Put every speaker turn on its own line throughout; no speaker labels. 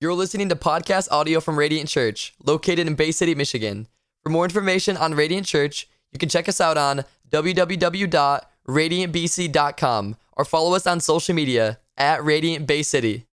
You're listening to podcast audio from Radiant Church, located in Bay City, Michigan. For more information on Radiant Church, you can check us out on www.radiantbc.com or follow us on social media at Radiant Bay City.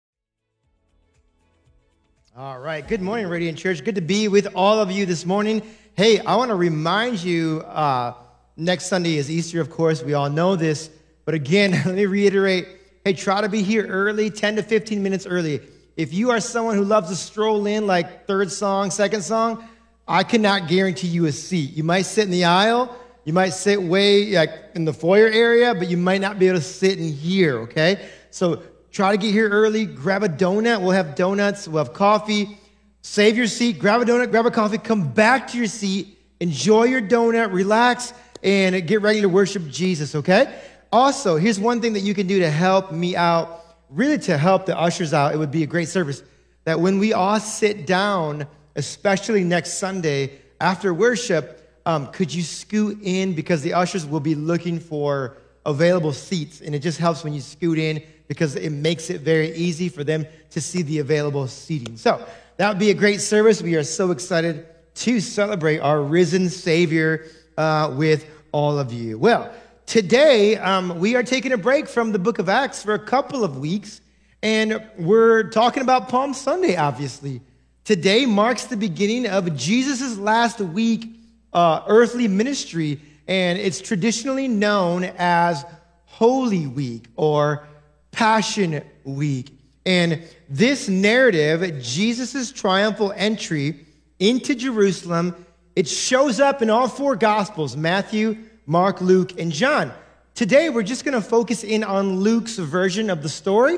All right. Good morning, Radiant Church. Good to be with all of you this morning. Hey, I want to remind you uh, next Sunday is Easter, of course. We all know this. But again, let me reiterate hey, try to be here early, 10 to 15 minutes early. If you are someone who loves to stroll in like third song, second song, I cannot guarantee you a seat. You might sit in the aisle, you might sit way like in the foyer area, but you might not be able to sit in here, okay? So try to get here early, grab a donut. We'll have donuts, we'll have coffee. Save your seat, grab a donut, grab a coffee, come back to your seat, enjoy your donut, relax, and get ready to worship Jesus, okay? Also, here's one thing that you can do to help me out, really to help the ushers out. It would be a great service that when we all sit down, especially next Sunday after worship, um, could you scoot in because the ushers will be looking for available seats, and it just helps when you scoot in because it makes it very easy for them to see the available seating. So that would be a great service. We are so excited to celebrate our risen Savior uh, with all of you. Well, today um, we are taking a break from the book of Acts for a couple of weeks, and we're talking about Palm Sunday, obviously. Today marks the beginning of Jesus' last week uh, earthly ministry, and it's traditionally known as Holy Week or Passion Week. And this narrative, Jesus' triumphal entry into Jerusalem, it shows up in all four Gospels Matthew, Mark, Luke, and John. Today, we're just going to focus in on Luke's version of the story,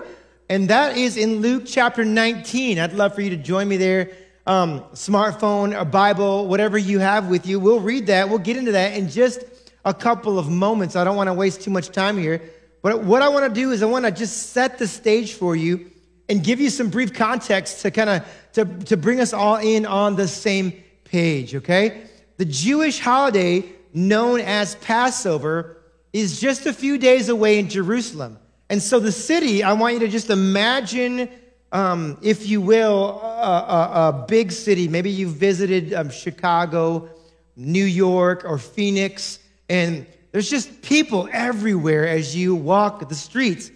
and that is in Luke chapter 19. I'd love for you to join me there. Um, smartphone, a Bible, whatever you have with you. We'll read that. We'll get into that in just a couple of moments. I don't want to waste too much time here. But what I want to do is I want to just set the stage for you and give you some brief context to kind of to, to bring us all in on the same page, okay? The Jewish holiday known as Passover is just a few days away in Jerusalem. And so the city, I want you to just imagine, um, if you will, a, a, a, big city. Maybe you've visited um, Chicago, New York, or Phoenix, and there's just people everywhere as you walk the streets.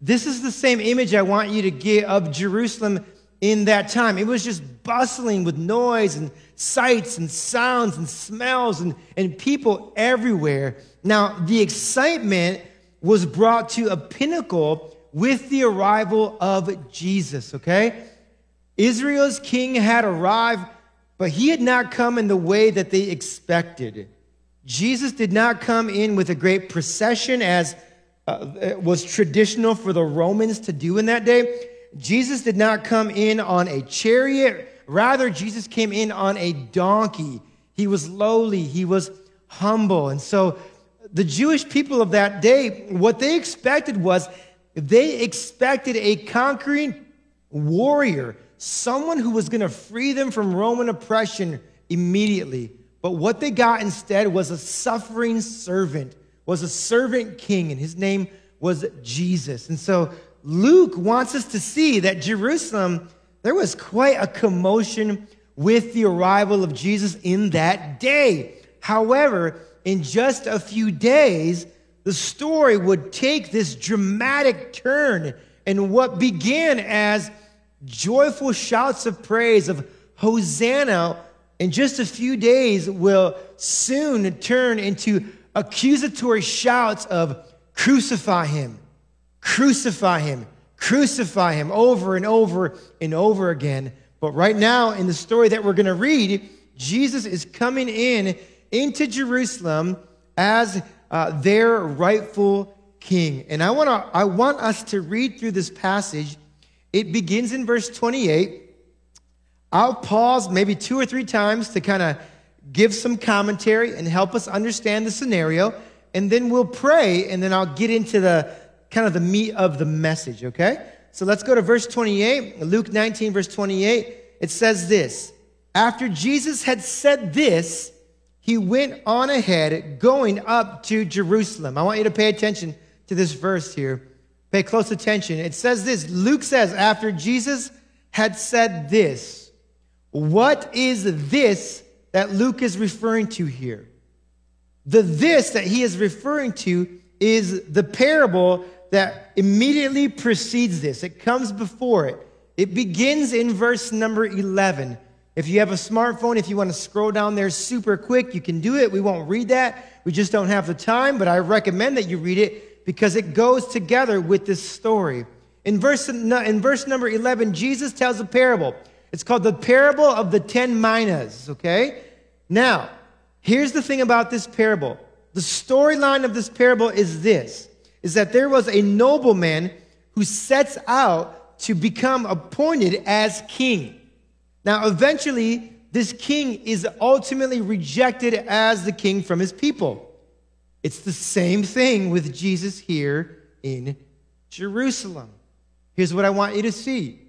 This is the same image I want you to get of Jerusalem in that time. It was just bustling with noise and sights and sounds and smells and, and people everywhere. Now, the excitement was brought to a pinnacle with the arrival of Jesus, okay? Israel's king had arrived, but he had not come in the way that they expected. Jesus did not come in with a great procession as uh, was traditional for the Romans to do in that day. Jesus did not come in on a chariot. Rather, Jesus came in on a donkey. He was lowly, he was humble. And so the Jewish people of that day, what they expected was they expected a conquering warrior, someone who was going to free them from Roman oppression immediately. But what they got instead was a suffering servant, was a servant king, and his name was Jesus. And so Luke wants us to see that Jerusalem, there was quite a commotion with the arrival of Jesus in that day. However, in just a few days, the story would take this dramatic turn, and what began as joyful shouts of praise of Hosanna in just a few days will soon turn into accusatory shouts of crucify him, crucify him, crucify him over and over and over again. But right now, in the story that we're going to read, Jesus is coming in into Jerusalem as uh, their rightful king. And I, wanna, I want us to read through this passage. It begins in verse 28 I'll pause maybe two or three times to kind of give some commentary and help us understand the scenario. And then we'll pray, and then I'll get into the kind of the meat of the message, okay? So let's go to verse 28, Luke 19, verse 28. It says this After Jesus had said this, he went on ahead, going up to Jerusalem. I want you to pay attention to this verse here. Pay close attention. It says this Luke says, After Jesus had said this. What is this that Luke is referring to here? The this that he is referring to is the parable that immediately precedes this. It comes before it. It begins in verse number 11. If you have a smartphone, if you want to scroll down there super quick, you can do it. We won't read that. We just don't have the time, but I recommend that you read it because it goes together with this story. In verse, in verse number 11, Jesus tells a parable. It's called the parable of the ten minas, okay? Now, here's the thing about this parable. The storyline of this parable is this, is that there was a nobleman who sets out to become appointed as king. Now, eventually, this king is ultimately rejected as the king from his people. It's the same thing with Jesus here in Jerusalem. Here's what I want you to see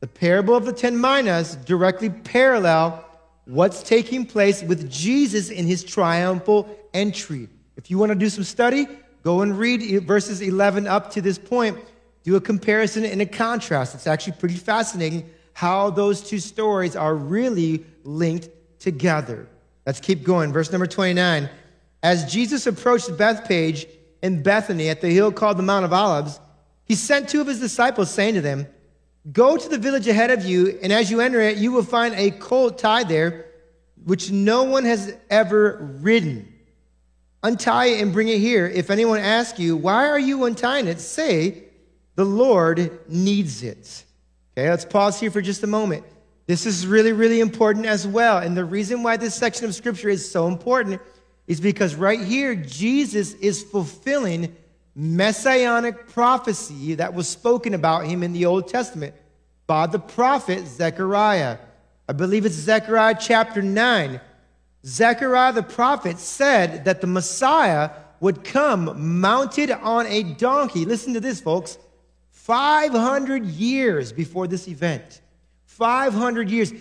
the parable of the ten minas directly parallel what's taking place with Jesus in his triumphal entry. If you want to do some study, go and read verses 11 up to this point. Do a comparison and a contrast. It's actually pretty fascinating how those two stories are really linked together. Let's keep going. Verse number 29. As Jesus approached Bethphage in Bethany at the hill called the Mount of Olives, he sent two of his disciples, saying to them, Go to the village ahead of you, and as you enter it, you will find a colt tied there, which no one has ever ridden. Untie it and bring it here. If anyone asks you, Why are you untying it? say, The Lord needs it. Okay, let's pause here for just a moment. This is really, really important as well. And the reason why this section of scripture is so important is because right here, Jesus is fulfilling messianic prophecy that was spoken about him in the Old Testament by the prophet Zechariah. I believe it's Zechariah chapter 9. Zechariah the prophet said that the Messiah would come mounted on a donkey. Listen to this, folks. 500 years before this event. 500 years.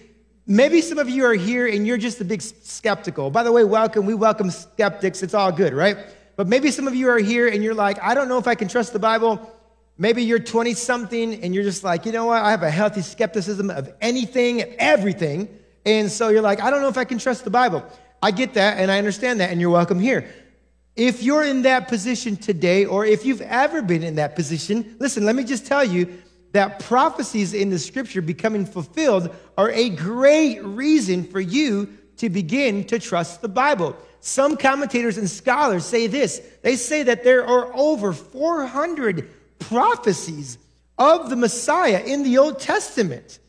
Maybe some of you are here and you're just a big skeptical. By the way, welcome. We welcome skeptics. It's all good, right? But maybe some of you are here and you're like, I don't know if I can trust the Bible. Maybe you're 20 something and you're just like, you know what? I have a healthy skepticism of anything, everything. And so you're like, I don't know if I can trust the Bible. I get that and I understand that, and you're welcome here. If you're in that position today, or if you've ever been in that position, listen, let me just tell you that prophecies in the scripture becoming fulfilled are a great reason for you to begin to trust the Bible. Some commentators and scholars say this they say that there are over 400 prophecies of the Messiah in the Old Testament.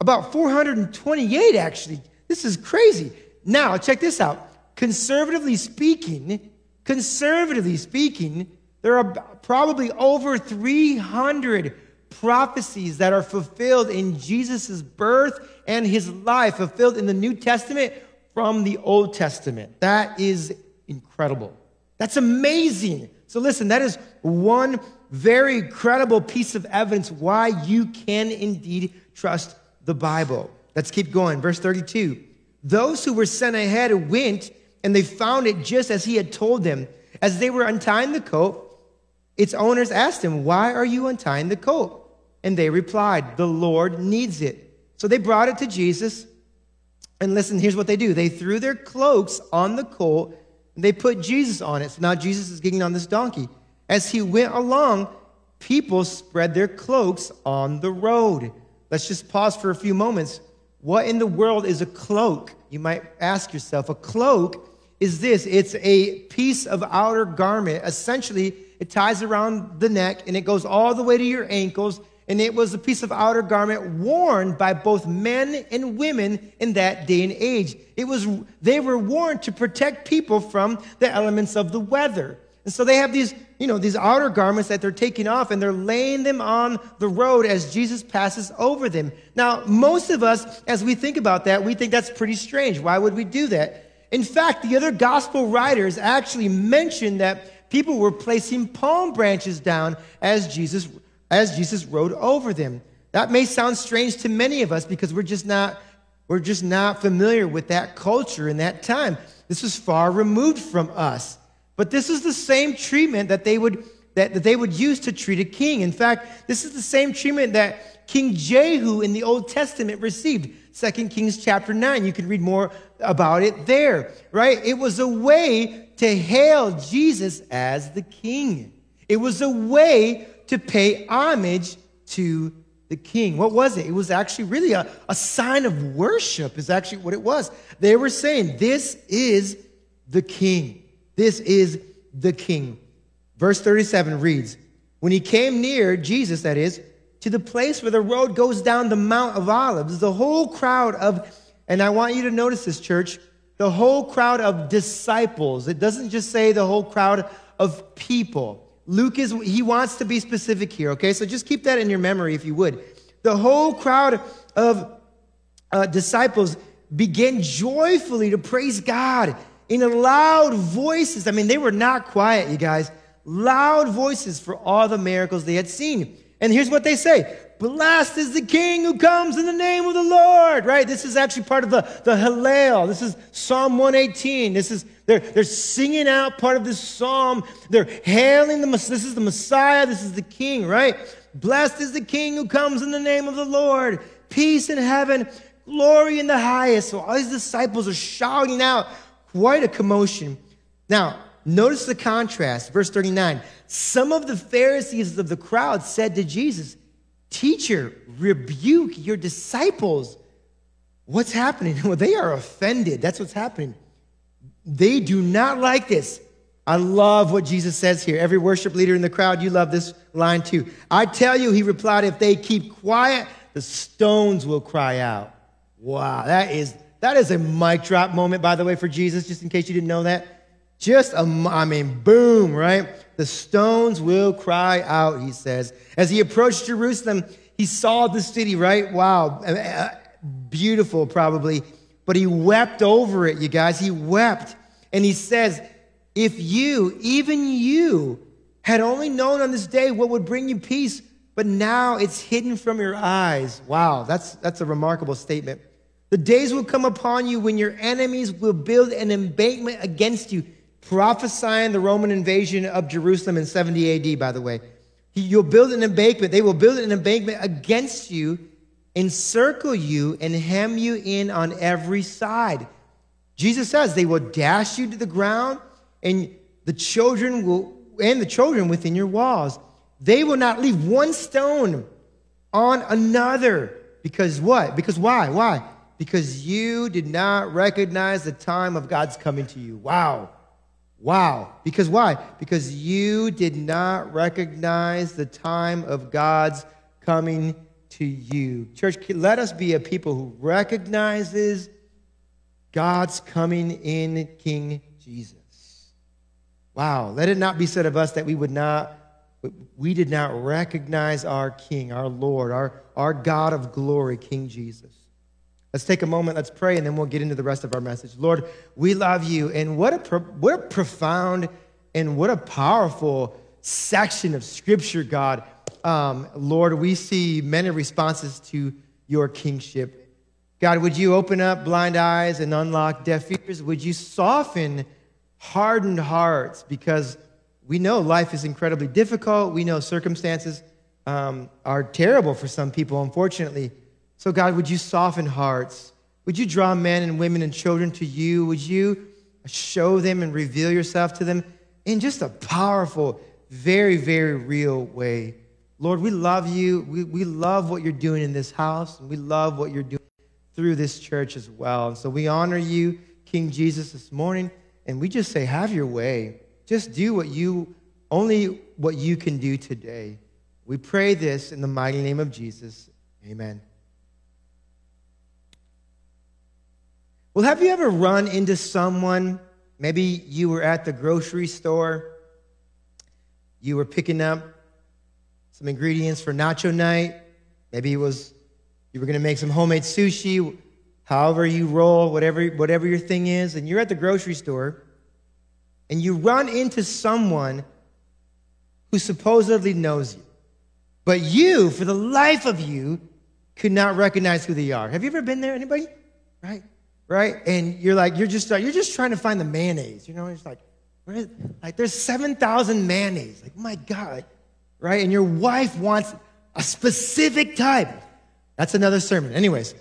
About 428, actually. This is crazy. Now, check this out. Conservatively speaking, Conservatively speaking, there are probably over 300 prophecies that are fulfilled in Jesus' birth and his life, fulfilled in the New Testament from the Old Testament. That is incredible. That's amazing. So, listen, that is one very credible piece of evidence why you can indeed trust the Bible. Let's keep going. Verse 32. Those who were sent ahead went and they found it just as he had told them. As they were untying the coat, its owners asked him, Why are you untying the coat? And they replied, The Lord needs it. So they brought it to Jesus. And listen, here's what they do they threw their cloaks on the colt and they put Jesus on it. So now Jesus is getting on this donkey. As he went along, people spread their cloaks on the road. Let's just pause for a few moments. What in the world is a cloak? You might ask yourself. A cloak is this it's a piece of outer garment. Essentially, it ties around the neck and it goes all the way to your ankles. And it was a piece of outer garment worn by both men and women in that day and age. It was, they were worn to protect people from the elements of the weather. And so they have these, you know, these outer garments that they're taking off and they're laying them on the road as Jesus passes over them. Now, most of us, as we think about that, we think that's pretty strange. Why would we do that? In fact, the other gospel writers actually mention that people were placing palm branches down as Jesus, as Jesus rode over them. That may sound strange to many of us because we're just not, we're just not familiar with that culture in that time. This was far removed from us. But this is the same treatment that they would, that, that they would use to treat a king. In fact, this is the same treatment that King Jehu in the Old Testament received. 2 Kings chapter 9. You can read more about it there, right? It was a way to hail Jesus as the king. It was a way to pay homage to the king. What was it? It was actually really a, a sign of worship, is actually what it was. They were saying, This is the king. This is the king. Verse 37 reads, When he came near, Jesus, that is, to the place where the road goes down the Mount of Olives, the whole crowd of, and I want you to notice this, church, the whole crowd of disciples. It doesn't just say the whole crowd of people. Luke is, he wants to be specific here, okay? So just keep that in your memory if you would. The whole crowd of uh, disciples began joyfully to praise God in loud voices. I mean, they were not quiet, you guys. Loud voices for all the miracles they had seen. And here's what they say Blessed is the King who comes in the name of the Lord, right? This is actually part of the, the Hallel. This is Psalm 118. This is, they're, they're singing out part of this psalm. They're hailing the, this is the Messiah. This is the King, right? Blessed is the King who comes in the name of the Lord. Peace in heaven, glory in the highest. So all these disciples are shouting out quite a commotion. Now, notice the contrast. Verse 39. Some of the Pharisees of the crowd said to Jesus, Teacher, rebuke your disciples. What's happening? Well, they are offended. That's what's happening. They do not like this. I love what Jesus says here. Every worship leader in the crowd, you love this line too. I tell you, he replied, if they keep quiet, the stones will cry out. Wow, that is that is a mic drop moment, by the way, for Jesus, just in case you didn't know that. Just a, I mean, boom, right? The stones will cry out, he says. As he approached Jerusalem, he saw the city, right? Wow. Beautiful, probably. But he wept over it, you guys. He wept. And he says, If you, even you, had only known on this day what would bring you peace, but now it's hidden from your eyes. Wow, that's, that's a remarkable statement. The days will come upon you when your enemies will build an embankment against you prophesying the Roman invasion of Jerusalem in 70 AD, by the way. You'll build an embankment. They will build an embankment against you, encircle you, and hem you in on every side. Jesus says they will dash you to the ground, and the children will, and the children within your walls. They will not leave one stone on another. Because what? Because why? Why? Because you did not recognize the time of God's coming to you. Wow. Wow. Because why? Because you did not recognize the time of God's coming to you. Church, let us be a people who recognizes God's coming in King Jesus. Wow. Let it not be said of us that we would not we did not recognize our King, our Lord, our, our God of glory, King Jesus. Let's take a moment, let's pray, and then we'll get into the rest of our message. Lord, we love you, and what a, pro- what a profound and what a powerful section of Scripture, God. Um, Lord, we see many responses to your kingship. God, would you open up blind eyes and unlock deaf ears? Would you soften hardened hearts? Because we know life is incredibly difficult. We know circumstances um, are terrible for some people, unfortunately. So, God, would you soften hearts? Would you draw men and women and children to you? Would you show them and reveal yourself to them in just a powerful, very, very real way? Lord, we love you. We, we love what you're doing in this house, and we love what you're doing through this church as well. And so we honor you, King Jesus, this morning, and we just say, have your way. Just do what you, only what you can do today. We pray this in the mighty name of Jesus. Amen. Well, have you ever run into someone? Maybe you were at the grocery store, you were picking up some ingredients for nacho night. Maybe it was you were going to make some homemade sushi, however you roll, whatever, whatever your thing is, and you're at the grocery store and you run into someone who supposedly knows you. But you, for the life of you, could not recognize who they are. Have you ever been there? Anybody? Right? Right? And you're like, you're just you're just trying to find the mayonnaise. You know, it's like, like there's 7,000 mayonnaise. Like, my God, right? And your wife wants a specific type. That's another sermon. Anyways.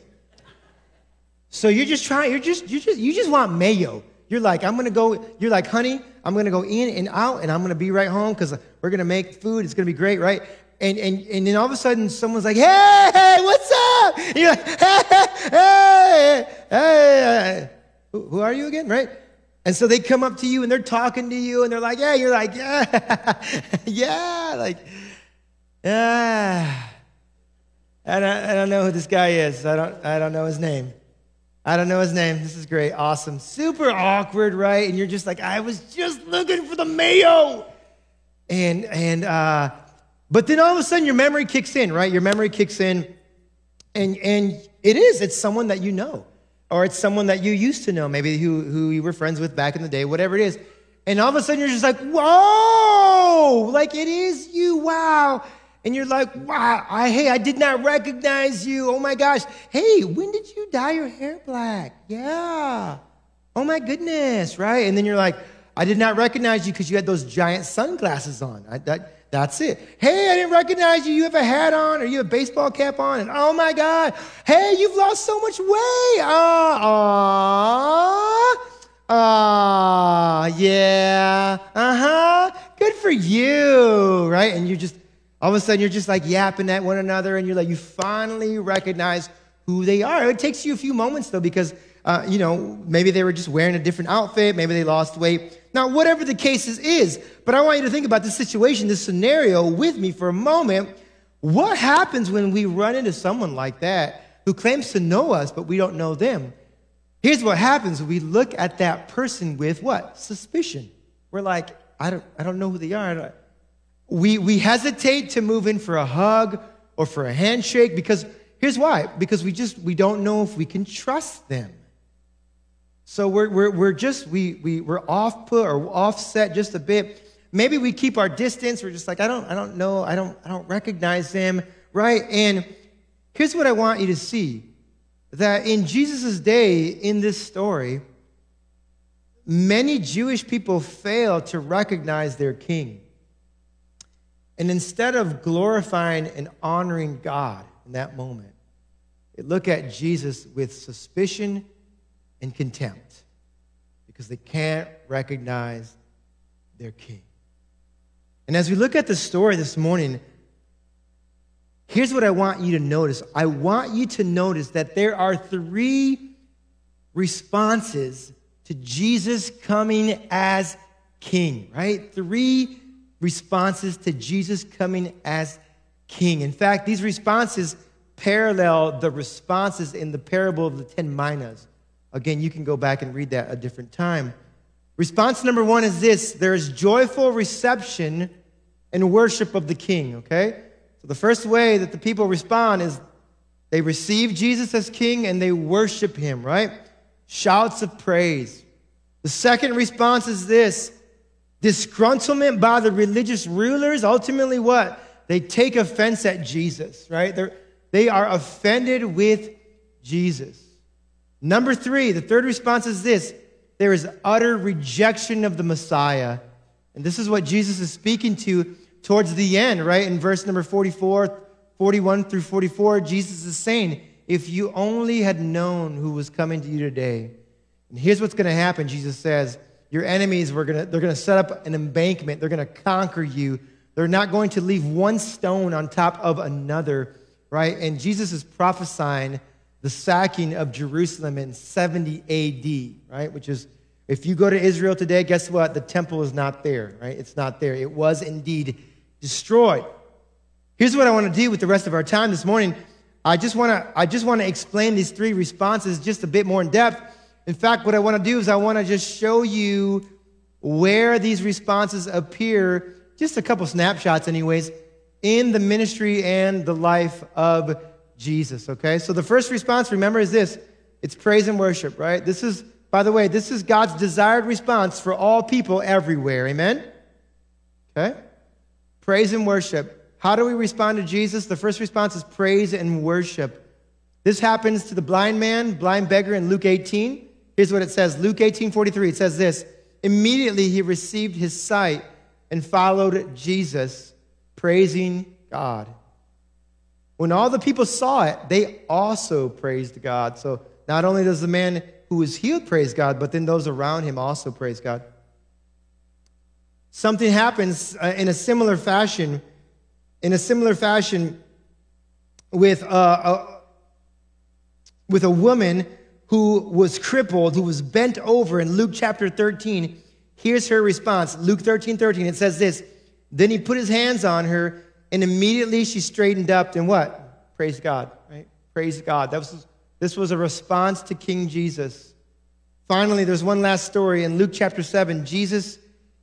So you're just trying, you're just, you just, you just want mayo. You're like, I'm gonna go, you're like, honey, I'm gonna go in and out and I'm gonna be right home because we're gonna make food. It's gonna be great, right? And, and, and then all of a sudden someone's like, hey, hey what's up? And you're like, hey, hey, hey, hey. Who, who are you again, right? And so they come up to you and they're talking to you and they're like, yeah, you're like, yeah, yeah, like, yeah. I I don't know who this guy is. I don't, I don't know his name. I don't know his name. This is great. Awesome. Super awkward, right? And you're just like, I was just looking for the mayo. And, and, uh, but then all of a sudden your memory kicks in, right? Your memory kicks in. And, and it is, it's someone that you know. Or it's someone that you used to know, maybe who, who you were friends with back in the day, whatever it is. And all of a sudden you're just like, whoa, like it is you. Wow and you're like, wow, I, hey, I did not recognize you. Oh my gosh. Hey, when did you dye your hair black? Yeah. Oh my goodness, right? And then you're like, I did not recognize you because you had those giant sunglasses on. I, that, that's it. Hey, I didn't recognize you. You have a hat on or you have a baseball cap on. And oh my God, hey, you've lost so much weight. Ah, uh, ah, uh, yeah, uh huh. Good for you, right? And you just, all of a sudden, you're just like yapping at one another, and you're like, you finally recognize who they are. It takes you a few moments, though, because, uh, you know, maybe they were just wearing a different outfit, maybe they lost weight. Now, whatever the case is, but I want you to think about this situation, this scenario with me for a moment. What happens when we run into someone like that who claims to know us, but we don't know them? Here's what happens we look at that person with what? Suspicion. We're like, I don't, I don't know who they are. We, we hesitate to move in for a hug or for a handshake because here's why because we just we don't know if we can trust them so we're, we're, we're just we, we, we're off put or offset just a bit. Maybe we keep our distance. We're just like i don't i don't know. I don't i don't recognize them. Right? And here's what i want you to see. That in jesus' day in this story many jewish people fail to recognize their king. And instead of glorifying and honoring God in that moment, they look at Jesus with suspicion and contempt because they can't recognize their king. And as we look at the story this morning, here's what I want you to notice. I want you to notice that there are three responses to Jesus coming as king, right? Three responses to Jesus coming as king. In fact, these responses parallel the responses in the parable of the 10 minas. Again, you can go back and read that a different time. Response number one is this there is joyful reception and worship of the king, okay? So the first way that the people respond is they receive Jesus as king and they worship him, right? Shouts of praise. The second response is this disgruntlement by the religious rulers, ultimately what? They take offense at Jesus, right? They're, they are offended with Jesus. Number three, the third response is this there is utter rejection of the Messiah. And this is what Jesus is speaking to towards the end, right? In verse number 44, 41 through 44, Jesus is saying, If you only had known who was coming to you today. And here's what's going to happen, Jesus says your enemies were gonna, they're going to set up an embankment. They're going to conquer you. They're not going to leave one stone on top of another, right? And Jesus is prophesying the sacking of Jerusalem in 70 AD, right? Which is, if you go to Israel today, guess what? The temple is not there, right? It's not there. It was indeed destroyed. Here's what I want to do with the rest of our time this morning. I just want to I just want to explain these three responses just a bit more in depth in fact, what I want to do is I want to just show you where these responses appear, just a couple snapshots, anyways, in the ministry and the life of Jesus, okay? So the first response, remember, is this it's praise and worship, right? This is, by the way, this is God's desired response for all people everywhere, amen? Okay? Praise and worship. How do we respond to Jesus? The first response is praise and worship. This happens to the blind man, blind beggar in Luke 18. Here's what it says Luke 18 43. It says this Immediately he received his sight and followed Jesus, praising God. When all the people saw it, they also praised God. So not only does the man who was healed praise God, but then those around him also praise God. Something happens uh, in a similar fashion, in a similar fashion with uh, a, with a woman who was crippled, who was bent over in Luke chapter 13. Here's her response Luke 13 13. It says this Then he put his hands on her, and immediately she straightened up and what? Praise God, right? Praise God. That was, this was a response to King Jesus. Finally, there's one last story in Luke chapter 7. Jesus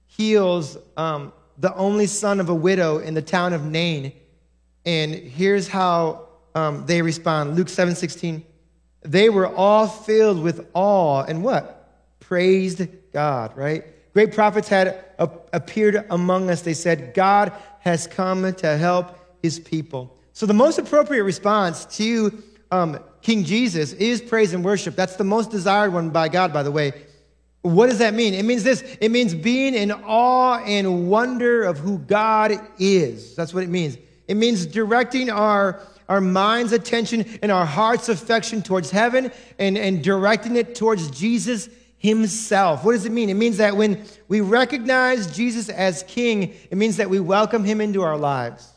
heals um, the only son of a widow in the town of Nain. And here's how um, they respond Luke 7 16. They were all filled with awe and what? Praised God, right? Great prophets had appeared among us. They said, God has come to help his people. So, the most appropriate response to um, King Jesus is praise and worship. That's the most desired one by God, by the way. What does that mean? It means this it means being in awe and wonder of who God is. That's what it means. It means directing our our mind's attention and our heart's affection towards heaven and, and directing it towards Jesus himself. What does it mean? It means that when we recognize Jesus as king, it means that we welcome him into our lives.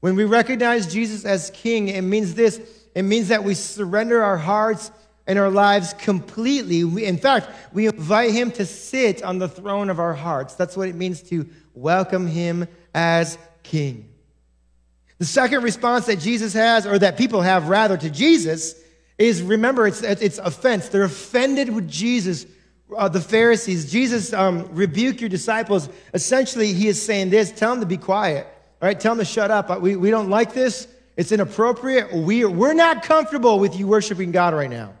When we recognize Jesus as king, it means this it means that we surrender our hearts and our lives completely. We, in fact, we invite him to sit on the throne of our hearts. That's what it means to welcome him as king. The second response that Jesus has, or that people have rather to Jesus, is remember, it's, it's offense. They're offended with Jesus, uh, the Pharisees. Jesus, um, rebuke your disciples. Essentially, he is saying this tell them to be quiet. All right, tell them to shut up. Uh, we, we don't like this. It's inappropriate. We, we're not comfortable with you worshiping God right now.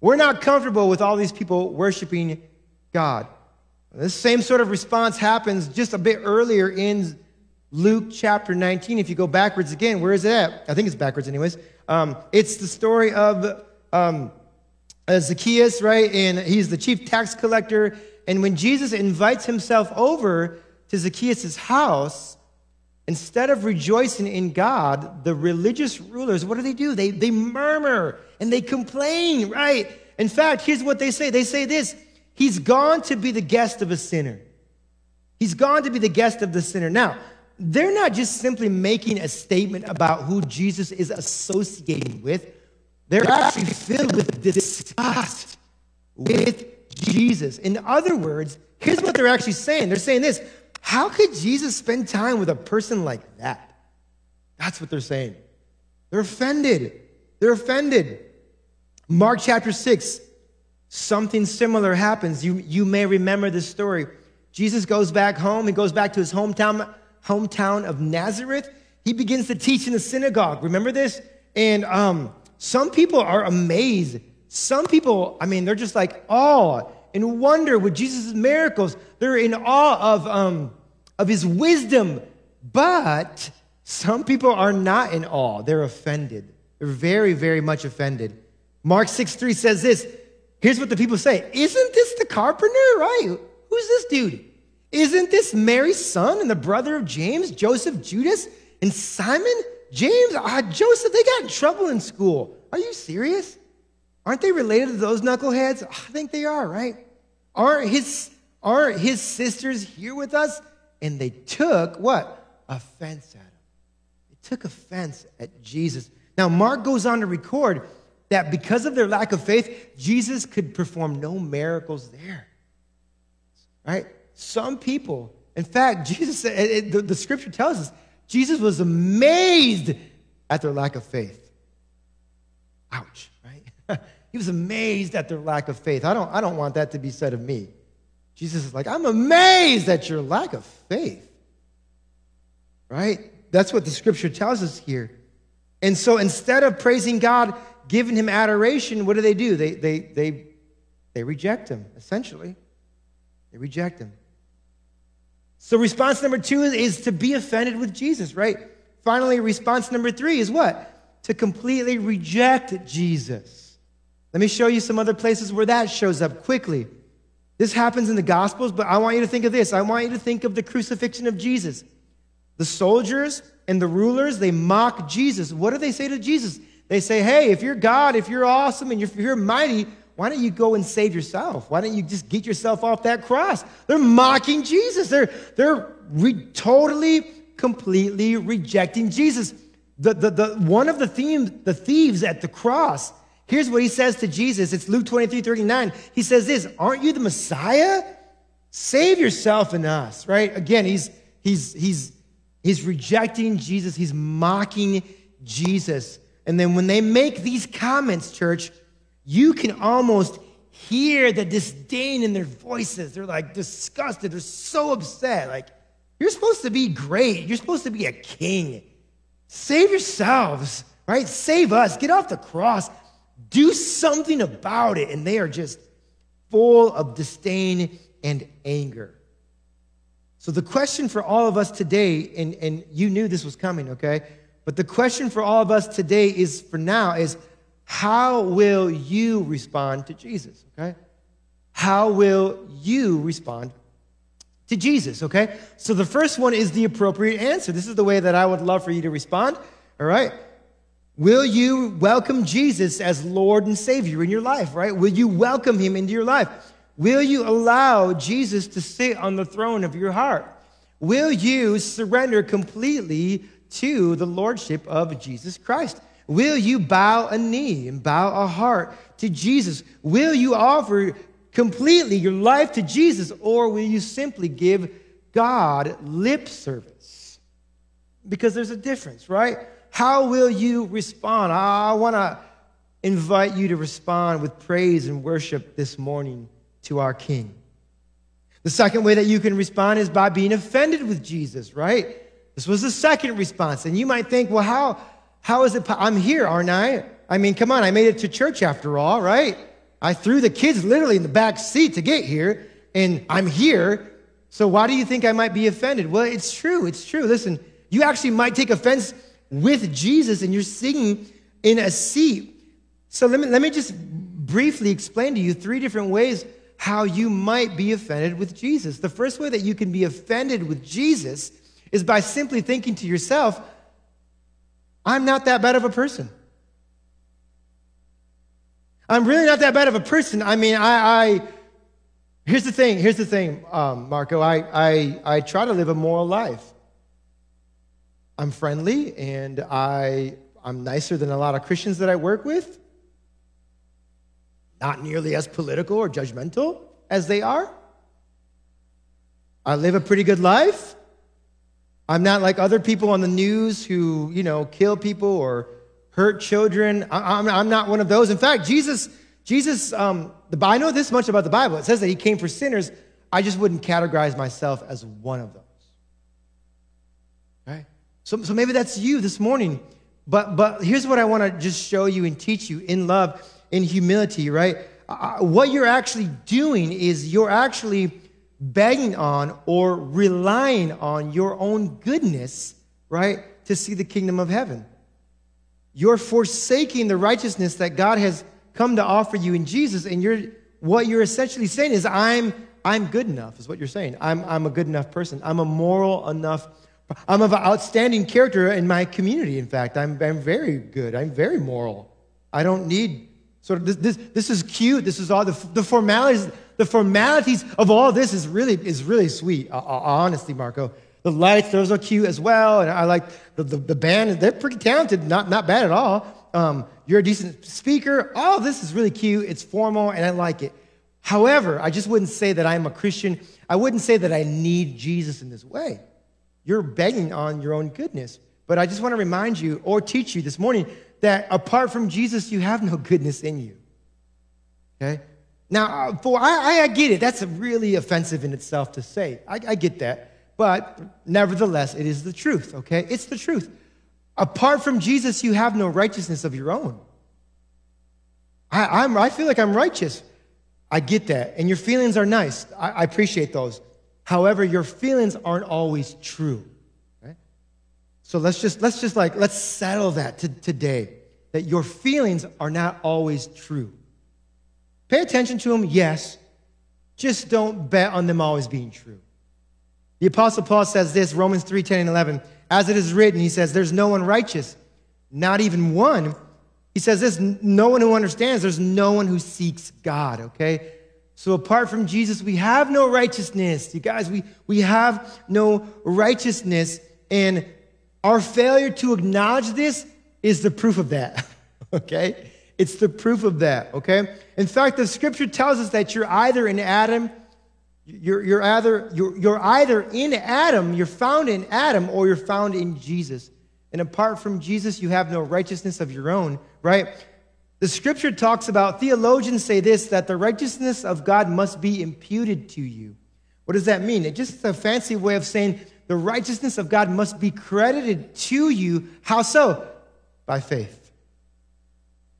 We're not comfortable with all these people worshiping God. This same sort of response happens just a bit earlier in Luke chapter 19. If you go backwards again, where is it at? I think it's backwards, anyways. Um, it's the story of um, uh, Zacchaeus, right? And he's the chief tax collector. And when Jesus invites himself over to Zacchaeus' house, instead of rejoicing in God, the religious rulers, what do they do? They, they murmur and they complain, right? In fact, here's what they say they say this He's gone to be the guest of a sinner. He's gone to be the guest of the sinner. Now, they're not just simply making a statement about who Jesus is associating with, they're actually filled with disgust with Jesus. In other words, here's what they're actually saying they're saying this How could Jesus spend time with a person like that? That's what they're saying. They're offended. They're offended. Mark chapter 6, something similar happens. You, you may remember this story. Jesus goes back home. He goes back to his hometown hometown of Nazareth. He begins to teach in the synagogue. Remember this? And um, some people are amazed. Some people, I mean, they're just like awe and wonder with Jesus' miracles. They're in awe of, um, of his wisdom. But some people are not in awe. They're offended. They're very, very much offended. Mark 6 3 says this. Here's what the people say Isn't this the carpenter, right? Who's this dude? Isn't this Mary's son and the brother of James, Joseph, Judas, and Simon? James, uh, Joseph, they got in trouble in school. Are you serious? Aren't they related to those knuckleheads? I think they are, right? Aren't his, aren't his sisters here with us? And they took what? Offense at him. They took offense at Jesus. Now, Mark goes on to record that because of their lack of faith, Jesus could perform no miracles there. Right? Some people, in fact, Jesus, it, it, the, the scripture tells us, Jesus was amazed at their lack of faith. Ouch, right? he was amazed at their lack of faith. I don't, I don't want that to be said of me. Jesus is like, I'm amazed at your lack of faith. Right? That's what the scripture tells us here. And so instead of praising God, giving him adoration, what do they do? They, they, they, they reject him, essentially. They reject him. So, response number two is to be offended with Jesus, right? Finally, response number three is what? To completely reject Jesus. Let me show you some other places where that shows up quickly. This happens in the Gospels, but I want you to think of this. I want you to think of the crucifixion of Jesus. The soldiers and the rulers, they mock Jesus. What do they say to Jesus? They say, hey, if you're God, if you're awesome, and if you're mighty, why don't you go and save yourself? Why don't you just get yourself off that cross? They're mocking Jesus. They're, they're re- totally, completely rejecting Jesus. The, the, the, one of the, theme, the thieves at the cross, here's what he says to Jesus. It's Luke 23 39. He says this Aren't you the Messiah? Save yourself and us, right? Again, he's, he's, he's, he's rejecting Jesus, he's mocking Jesus. And then when they make these comments, church, you can almost hear the disdain in their voices. They're like disgusted. They're so upset. Like, you're supposed to be great. You're supposed to be a king. Save yourselves, right? Save us. Get off the cross. Do something about it. And they are just full of disdain and anger. So, the question for all of us today, and, and you knew this was coming, okay? But the question for all of us today is for now is how will you respond to Jesus? Okay? How will you respond to Jesus? Okay? So the first one is the appropriate answer. This is the way that I would love for you to respond. All right? Will you welcome Jesus as Lord and Savior in your life, right? Will you welcome him into your life? Will you allow Jesus to sit on the throne of your heart? Will you surrender completely to the Lordship of Jesus Christ? Will you bow a knee and bow a heart to Jesus? Will you offer completely your life to Jesus, or will you simply give God lip service? Because there's a difference, right? How will you respond? I want to invite you to respond with praise and worship this morning to our King. The second way that you can respond is by being offended with Jesus, right? This was the second response. And you might think, well, how, how is it? I'm here, aren't I? I mean, come on, I made it to church after all, right? I threw the kids literally in the back seat to get here, and I'm here. So why do you think I might be offended? Well, it's true. It's true. Listen, you actually might take offense with Jesus and you're singing in a seat. So let me, let me just briefly explain to you three different ways how you might be offended with Jesus. The first way that you can be offended with Jesus is by simply thinking to yourself, I'm not that bad of a person. I'm really not that bad of a person. I mean, I, I here's the thing. Here's the thing, um, Marco. I, I, I try to live a moral life. I'm friendly and I, I'm nicer than a lot of Christians that I work with. Not nearly as political or judgmental as they are. I live a pretty good life. I'm not like other people on the news who, you know, kill people or hurt children. I, am I'm not one of those. In fact, Jesus, Jesus, um, the, I know this much about the Bible. It says that he came for sinners. I just wouldn't categorize myself as one of those. Right? So, so maybe that's you this morning. But, but here's what I want to just show you and teach you in love, in humility, right? Uh, what you're actually doing is you're actually begging on or relying on your own goodness, right, to see the kingdom of heaven. You're forsaking the righteousness that God has come to offer you in Jesus, and you're what you're essentially saying is, I'm I'm good enough, is what you're saying. I'm I'm a good enough person. I'm a moral enough. I'm of outstanding character in my community. In fact, I'm I'm very good. I'm very moral. I don't need of this. This, this is cute. This is all the the formalities the formalities of all this is really, is really sweet, honestly, Marco. The lights, those are cute as well. And I like the, the, the band, they're pretty talented, not, not bad at all. Um, you're a decent speaker. All this is really cute. It's formal, and I like it. However, I just wouldn't say that I'm a Christian. I wouldn't say that I need Jesus in this way. You're begging on your own goodness. But I just want to remind you or teach you this morning that apart from Jesus, you have no goodness in you. Okay? Now, uh, for I, I get it. That's really offensive in itself to say. I, I get that. But nevertheless, it is the truth, okay? It's the truth. Apart from Jesus, you have no righteousness of your own. I, I'm, I feel like I'm righteous. I get that. And your feelings are nice. I, I appreciate those. However, your feelings aren't always true. So let's just, let's just like, let's settle that to, today. That your feelings are not always true. Pay attention to them, yes. just don't bet on them always being true. The Apostle Paul says this, Romans 3 10 and 11. As it is written, he says, There's no one righteous, not even one. He says this no one who understands, there's no one who seeks God, okay? So apart from Jesus, we have no righteousness. You guys, we, we have no righteousness. And our failure to acknowledge this is the proof of that, okay? It's the proof of that, okay? In fact, the scripture tells us that you're either in Adam, you're, you're, either, you're, you're either in Adam, you're found in Adam, or you're found in Jesus. And apart from Jesus, you have no righteousness of your own, right? The scripture talks about, theologians say this, that the righteousness of God must be imputed to you. What does that mean? It's just a fancy way of saying the righteousness of God must be credited to you. How so? By faith.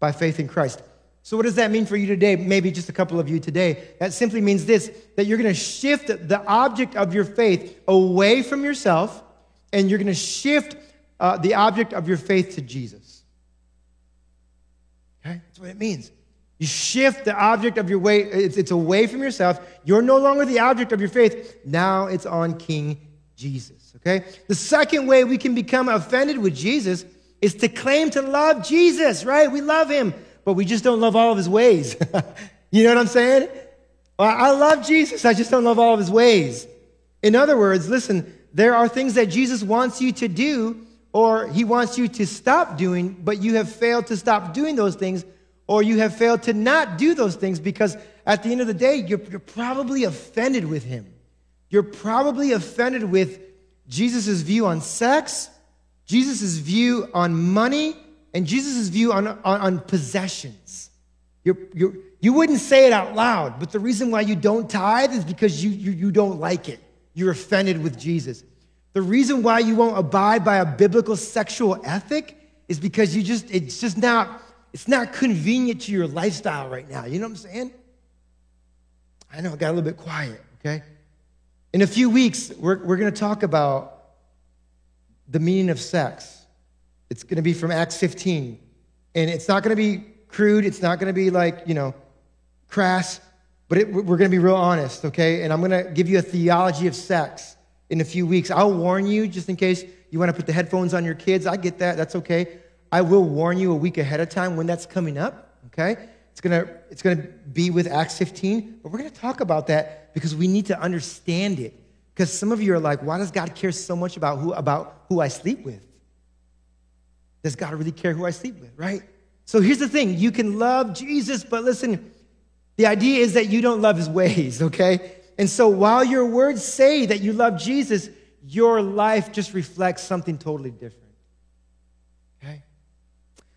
By faith in Christ. So, what does that mean for you today? Maybe just a couple of you today. That simply means this that you're going to shift the object of your faith away from yourself, and you're going to shift uh, the object of your faith to Jesus. Okay? That's what it means. You shift the object of your way, it's, it's away from yourself. You're no longer the object of your faith. Now it's on King Jesus. Okay? The second way we can become offended with Jesus is to claim to love Jesus, right? We love him, but we just don't love all of his ways. you know what I'm saying? I love Jesus, I just don't love all of his ways. In other words, listen, there are things that Jesus wants you to do or he wants you to stop doing, but you have failed to stop doing those things, or you have failed to not do those things because at the end of the day, you're, you're probably offended with him. You're probably offended with Jesus' view on sex, Jesus' view on money, and Jesus' view on, on, on possessions. You're, you're, you wouldn't say it out loud, but the reason why you don't tithe is because you, you, you don't like it. You're offended with Jesus. The reason why you won't abide by a biblical sexual ethic is because you just, it's just not, it's not convenient to your lifestyle right now. You know what I'm saying? I know, it got a little bit quiet, okay? In a few weeks, we're, we're going to talk about the meaning of sex. It's going to be from Acts 15. And it's not going to be crude, it's not going to be like, you know, crass, but it, we're going to be real honest, okay? And I'm going to give you a theology of sex in a few weeks. I'll warn you just in case you want to put the headphones on your kids. I get that. That's okay. I will warn you a week ahead of time when that's coming up, okay? It's going to it's going to be with Acts 15, but we're going to talk about that because we need to understand it. Because some of you are like, why does God care so much about who about who I sleep with? Does God really care who I sleep with, right? So here's the thing, you can love Jesus, but listen, the idea is that you don't love his ways, okay? And so while your words say that you love Jesus, your life just reflects something totally different.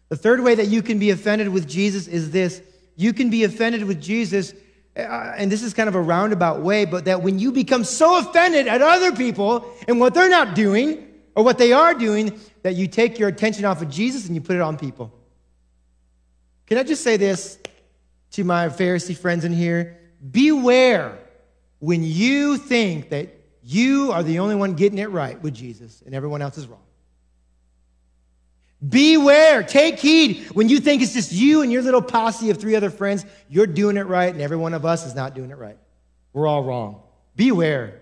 The third way that you can be offended with Jesus is this you can be offended with Jesus, uh, and this is kind of a roundabout way, but that when you become so offended at other people and what they're not doing or what they are doing, that you take your attention off of Jesus and you put it on people. Can I just say this to my Pharisee friends in here? Beware when you think that you are the only one getting it right with Jesus and everyone else is wrong. Beware, take heed when you think it's just you and your little posse of three other friends, you're doing it right and every one of us is not doing it right. We're all wrong. Beware.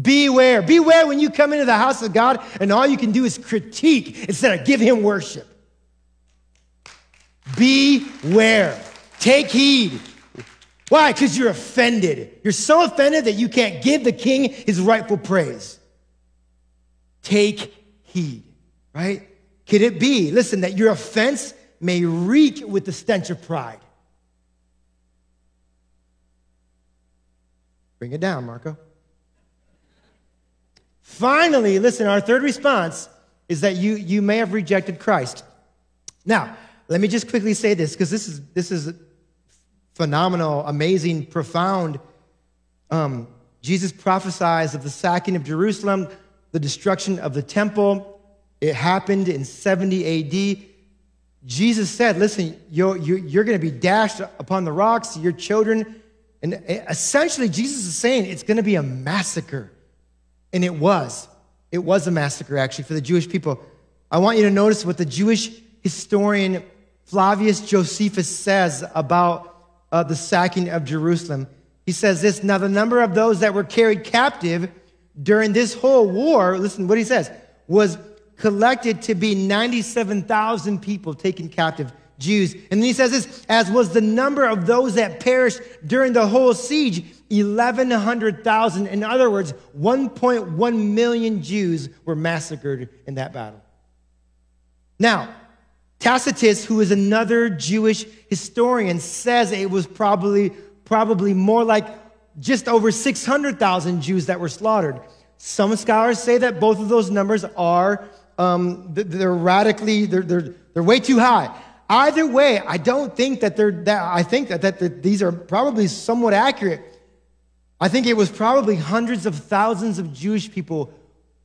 Beware. Beware when you come into the house of God and all you can do is critique instead of give him worship. Beware. Take heed. Why? Because you're offended. You're so offended that you can't give the king his rightful praise. Take heed, right? Could it be, listen, that your offense may reek with the stench of pride? Bring it down, Marco. Finally, listen, our third response is that you, you may have rejected Christ. Now, let me just quickly say this because this is, this is phenomenal, amazing, profound. Um, Jesus prophesies of the sacking of Jerusalem, the destruction of the temple. It happened in 70 AD. Jesus said, Listen, you're, you're going to be dashed upon the rocks, your children. And essentially, Jesus is saying it's going to be a massacre. And it was. It was a massacre, actually, for the Jewish people. I want you to notice what the Jewish historian Flavius Josephus says about uh, the sacking of Jerusalem. He says this Now, the number of those that were carried captive during this whole war, listen what he says, was collected to be 97,000 people taken captive, Jews. And then he says this, as was the number of those that perished during the whole siege, 1,100,000. In other words, 1.1 million Jews were massacred in that battle. Now, Tacitus, who is another Jewish historian, says it was probably, probably more like just over 600,000 Jews that were slaughtered. Some scholars say that both of those numbers are um, they're radically they're, they're, they're way too high. Either way, I don't think that they're that I think that, that, that these are probably somewhat accurate. I think it was probably hundreds of thousands of Jewish people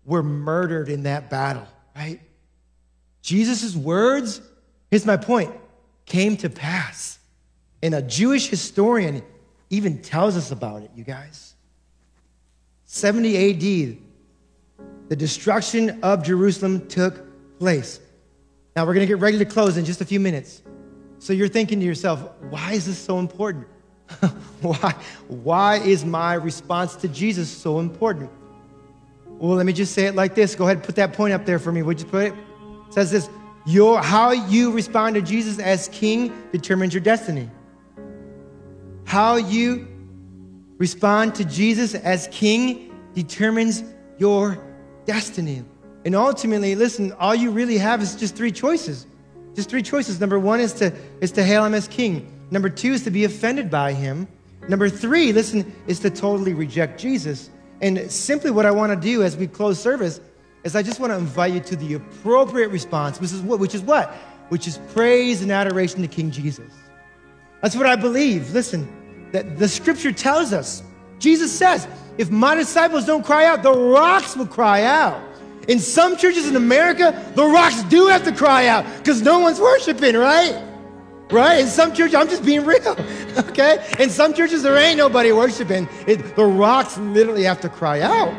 were murdered in that battle, right? Jesus' words, here's my point, came to pass. And a Jewish historian even tells us about it, you guys. 70 AD, the destruction of Jerusalem took place. Now we're going to get ready to close in just a few minutes. So you're thinking to yourself, why is this so important? why, why is my response to Jesus so important? Well, let me just say it like this. Go ahead and put that point up there for me. Would you put it? It says this your, how you respond to Jesus as king determines your destiny. How you respond to Jesus as king determines your destiny. And ultimately, listen, all you really have is just three choices. Just three choices. Number one is to, is to hail him as king. Number two is to be offended by him. Number three, listen, is to totally reject Jesus. And simply what I want to do as we close service is I just want to invite you to the appropriate response, which is what? Which is what? Which is praise and adoration to King Jesus. That's what I believe. Listen, that the scripture tells us. Jesus says, if my disciples don't cry out, the rocks will cry out. In some churches in America, the rocks do have to cry out because no one's worshiping, right? Right? In some churches, I'm just being real, okay? In some churches, there ain't nobody worshiping. It, the rocks literally have to cry out.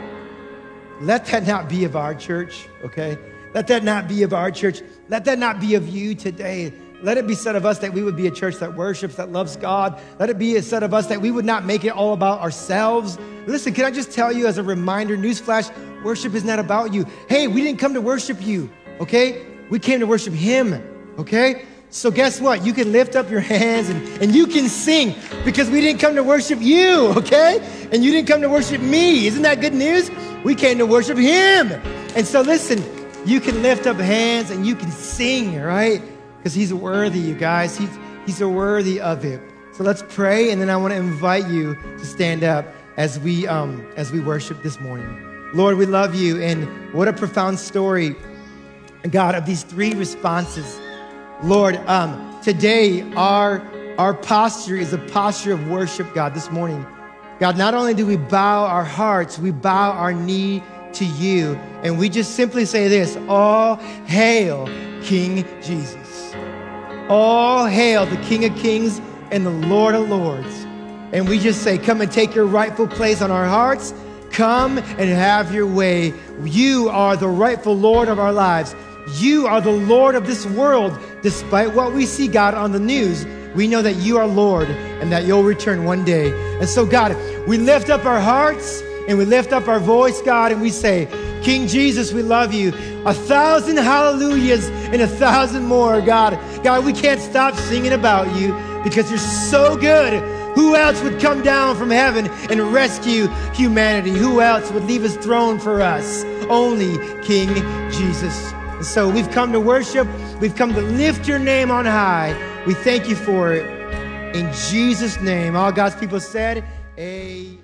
Let that not be of our church, okay? Let that not be of our church. Let that not be of you today. Let it be said of us that we would be a church that worships, that loves God. Let it be said of us that we would not make it all about ourselves. Listen, can I just tell you as a reminder, newsflash, worship is not about you. Hey, we didn't come to worship you, okay? We came to worship Him, okay? So guess what? You can lift up your hands and, and you can sing because we didn't come to worship you, okay? And you didn't come to worship me. Isn't that good news? We came to worship him. And so listen, you can lift up hands and you can sing, right? Because he's worthy, you guys. He's, he's worthy of it. So let's pray, and then I want to invite you to stand up as we, um, as we worship this morning. Lord, we love you, and what a profound story, God, of these three responses Lord, um, today our, our posture is a posture of worship, God, this morning. God, not only do we bow our hearts, we bow our knee to you. And we just simply say this All hail King Jesus. All hail the King of Kings and the Lord of Lords. And we just say, Come and take your rightful place on our hearts. Come and have your way. You are the rightful Lord of our lives. You are the Lord of this world. Despite what we see, God, on the news, we know that you are Lord and that you'll return one day. And so, God, we lift up our hearts and we lift up our voice, God, and we say, King Jesus, we love you. A thousand hallelujahs and a thousand more, God. God, we can't stop singing about you because you're so good. Who else would come down from heaven and rescue humanity? Who else would leave his throne for us? Only King Jesus. And so we've come to worship. We've come to lift your name on high. We thank you for it. In Jesus' name, all God's people said, Amen.